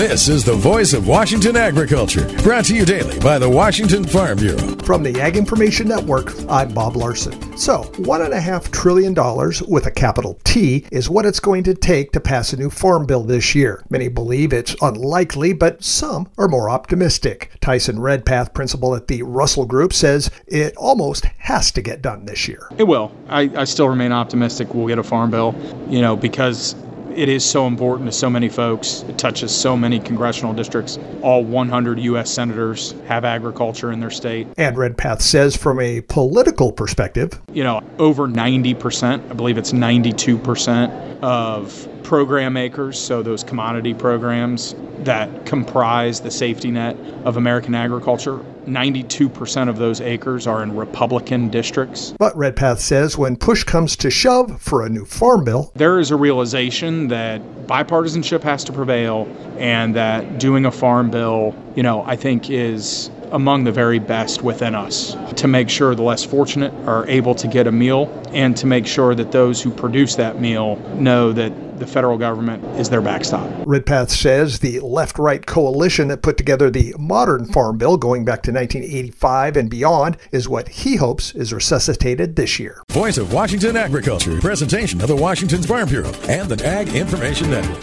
This is the voice of Washington agriculture, brought to you daily by the Washington Farm Bureau. From the Ag Information Network, I'm Bob Larson. So, $1.5 trillion with a capital T is what it's going to take to pass a new farm bill this year. Many believe it's unlikely, but some are more optimistic. Tyson Redpath, principal at the Russell Group, says it almost has to get done this year. It will. I, I still remain optimistic we'll get a farm bill, you know, because it is so important to so many folks. It touches so many congressional districts. All 100 U.S. senators have agriculture in their state. And Redpath says, from a political perspective, you know, over 90%, I believe it's 92% of program acres, so those commodity programs that comprise the safety net of American agriculture, 92% of those acres are in Republican districts. But Redpath says when push comes to shove for a new farm bill, there is a realization that bipartisanship has to prevail and that doing a farm bill, you know, I think is among the very best within us to make sure the less fortunate are able to get a meal and to make sure that those who produce that meal know that the federal government is their backstop. Redpath says the left right coalition that put together the modern farm bill going back to 1985 and beyond is what he hopes is resuscitated this year. Voice of Washington Agriculture, presentation of the Washington Farm Bureau and the Ag Information Network.